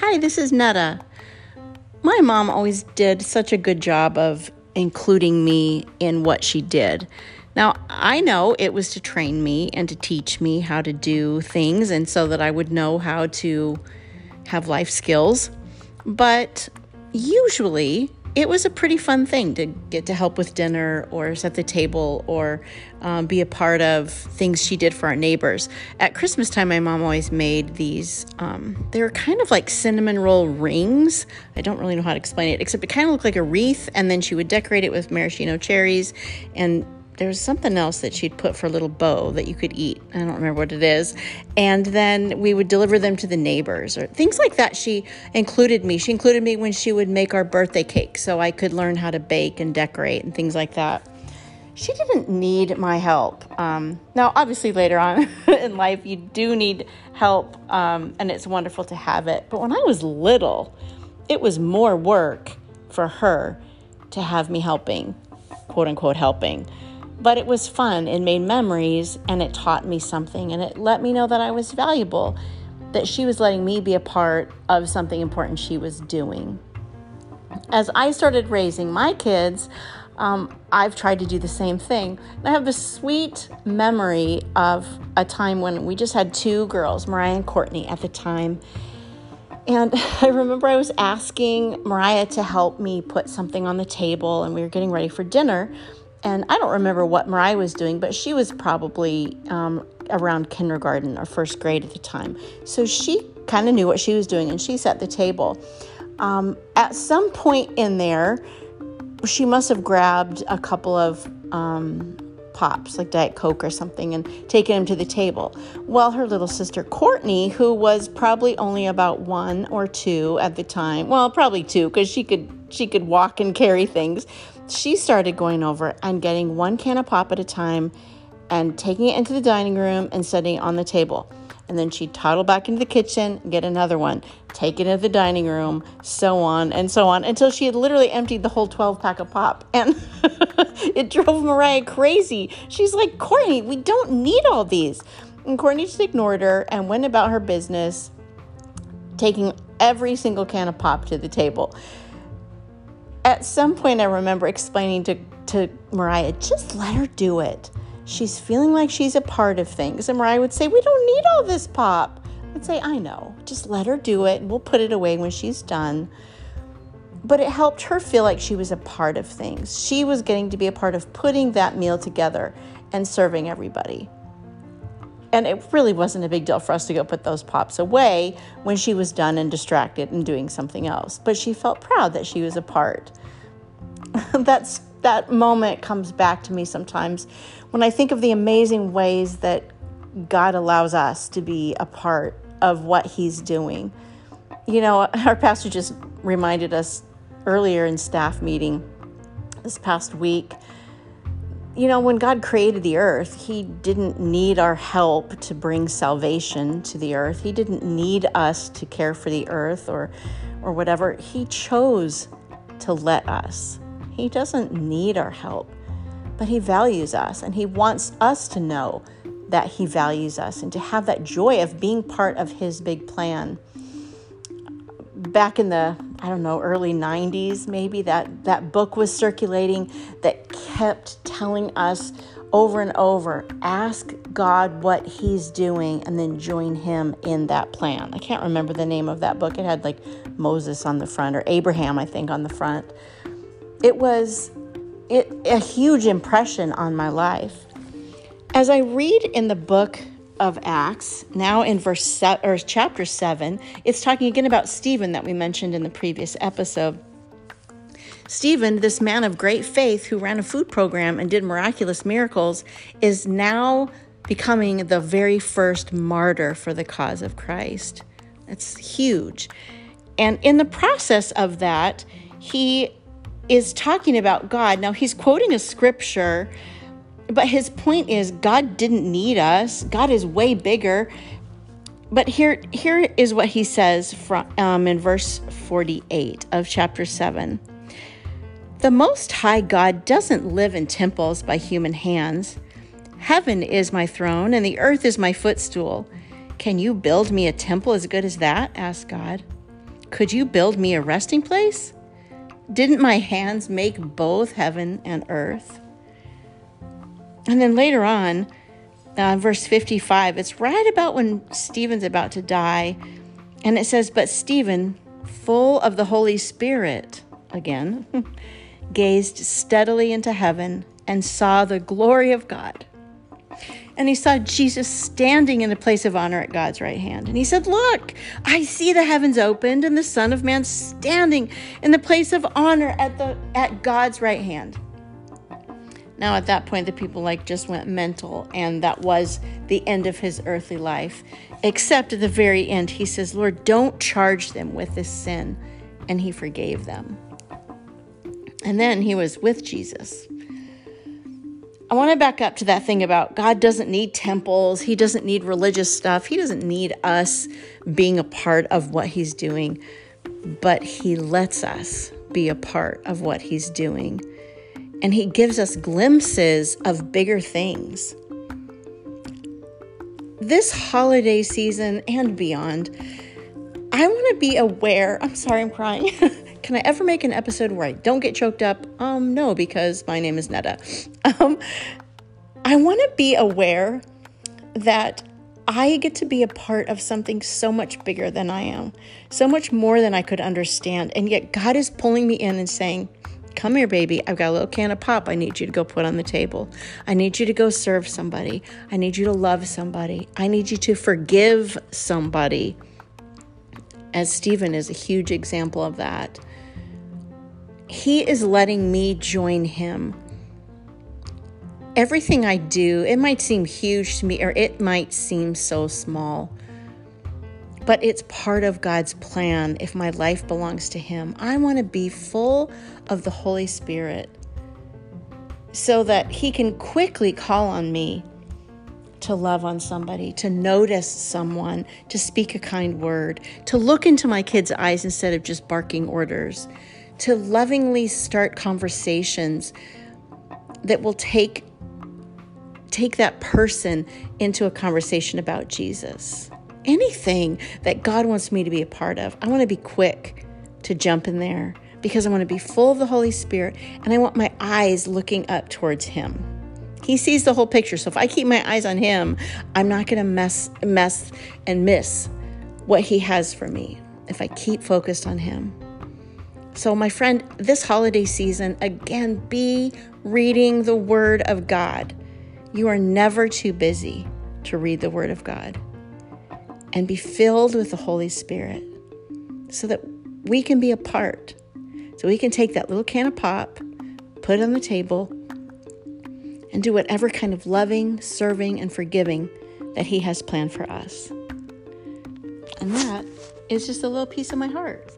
Hi, this is Netta. My mom always did such a good job of including me in what she did. Now, I know it was to train me and to teach me how to do things and so that I would know how to have life skills. But usually, it was a pretty fun thing to get to help with dinner or set the table or um, be a part of things she did for our neighbors. At Christmas time, my mom always made these, um, they were kind of like cinnamon roll rings. I don't really know how to explain it, except it kind of looked like a wreath, and then she would decorate it with maraschino cherries and there was something else that she'd put for a little bow that you could eat. I don't remember what it is. And then we would deliver them to the neighbors or things like that. She included me. She included me when she would make our birthday cake so I could learn how to bake and decorate and things like that. She didn't need my help. Um, now, obviously, later on in life, you do need help, um, and it's wonderful to have it. But when I was little, it was more work for her to have me helping, quote unquote, helping but it was fun. It made memories and it taught me something and it let me know that I was valuable, that she was letting me be a part of something important she was doing. As I started raising my kids, um, I've tried to do the same thing. And I have this sweet memory of a time when we just had two girls, Mariah and Courtney, at the time. And I remember I was asking Mariah to help me put something on the table, and we were getting ready for dinner and I don't remember what Mariah was doing, but she was probably um, around kindergarten or first grade at the time. So she kind of knew what she was doing and she set the table. Um, at some point in there, she must have grabbed a couple of um, pops, like Diet Coke or something, and taken them to the table. Well, her little sister Courtney, who was probably only about one or two at the time, well, probably two, because she could she could walk and carry things she started going over and getting one can of pop at a time and taking it into the dining room and setting it on the table. And then she'd toddle back into the kitchen, get another one, take it into the dining room, so on and so on, until she had literally emptied the whole 12 pack of pop. And it drove Mariah crazy. She's like, Courtney, we don't need all these. And Courtney just ignored her and went about her business, taking every single can of pop to the table at some point, I remember explaining to, to Mariah, just let her do it. She's feeling like she's a part of things. And Mariah would say, We don't need all this pop. I'd say, I know, just let her do it and we'll put it away when she's done. But it helped her feel like she was a part of things. She was getting to be a part of putting that meal together and serving everybody. And it really wasn't a big deal for us to go put those pops away when she was done and distracted and doing something else. But she felt proud that she was a part. That's that moment comes back to me sometimes when I think of the amazing ways that God allows us to be a part of what He's doing. You know, our pastor just reminded us earlier in staff meeting this past week you know, when God created the earth, He didn't need our help to bring salvation to the earth. He didn't need us to care for the earth or, or whatever. He chose to let us. He doesn't need our help, but He values us and He wants us to know that He values us and to have that joy of being part of His big plan. Back in the I don't know, early 90s, maybe that, that book was circulating that kept telling us over and over ask God what He's doing and then join Him in that plan. I can't remember the name of that book. It had like Moses on the front or Abraham, I think, on the front. It was it, a huge impression on my life. As I read in the book of Acts, now in verse se- or chapter 7, it's talking again about Stephen that we mentioned in the previous episode. Stephen, this man of great faith who ran a food program and did miraculous miracles, is now becoming the very first martyr for the cause of Christ. That's huge. And in the process of that, he is talking about God. Now, he's quoting a scripture but his point is God didn't need us. God is way bigger. But here, here is what he says from, um, in verse 48 of chapter 7. The Most High God doesn't live in temples by human hands. Heaven is my throne, and the earth is my footstool. Can you build me a temple as good as that? asked God. Could you build me a resting place? Didn't my hands make both heaven and earth? And then later on, uh, verse 55, it's right about when Stephen's about to die. And it says, But Stephen, full of the Holy Spirit, again, gazed steadily into heaven and saw the glory of God. And he saw Jesus standing in the place of honor at God's right hand. And he said, Look, I see the heavens opened and the Son of Man standing in the place of honor at, the, at God's right hand. Now, at that point, the people like just went mental, and that was the end of his earthly life. Except at the very end, he says, Lord, don't charge them with this sin. And he forgave them. And then he was with Jesus. I want to back up to that thing about God doesn't need temples, He doesn't need religious stuff, He doesn't need us being a part of what He's doing, but He lets us be a part of what He's doing. And He gives us glimpses of bigger things. This holiday season and beyond, I want to be aware. I'm sorry, I'm crying. Can I ever make an episode where I don't get choked up? Um, no, because my name is Netta. Um, I want to be aware that I get to be a part of something so much bigger than I am, so much more than I could understand. And yet God is pulling me in and saying, Come here, baby. I've got a little can of pop I need you to go put on the table. I need you to go serve somebody. I need you to love somebody. I need you to forgive somebody. As Stephen is a huge example of that. He is letting me join him. Everything I do, it might seem huge to me or it might seem so small, but it's part of God's plan if my life belongs to Him. I want to be full of the Holy Spirit so that He can quickly call on me to love on somebody, to notice someone, to speak a kind word, to look into my kids' eyes instead of just barking orders, to lovingly start conversations that will take take that person into a conversation about Jesus. Anything that God wants me to be a part of, I want to be quick to jump in there because I want to be full of the Holy Spirit and I want my eyes looking up towards him. He sees the whole picture. So if I keep my eyes on him, I'm not going to mess mess and miss what he has for me if I keep focused on him. So, my friend, this holiday season, again, be reading the Word of God. You are never too busy to read the Word of God and be filled with the Holy Spirit so that we can be a part. So, we can take that little can of pop, put it on the table, and do whatever kind of loving, serving, and forgiving that He has planned for us. And that is just a little piece of my heart.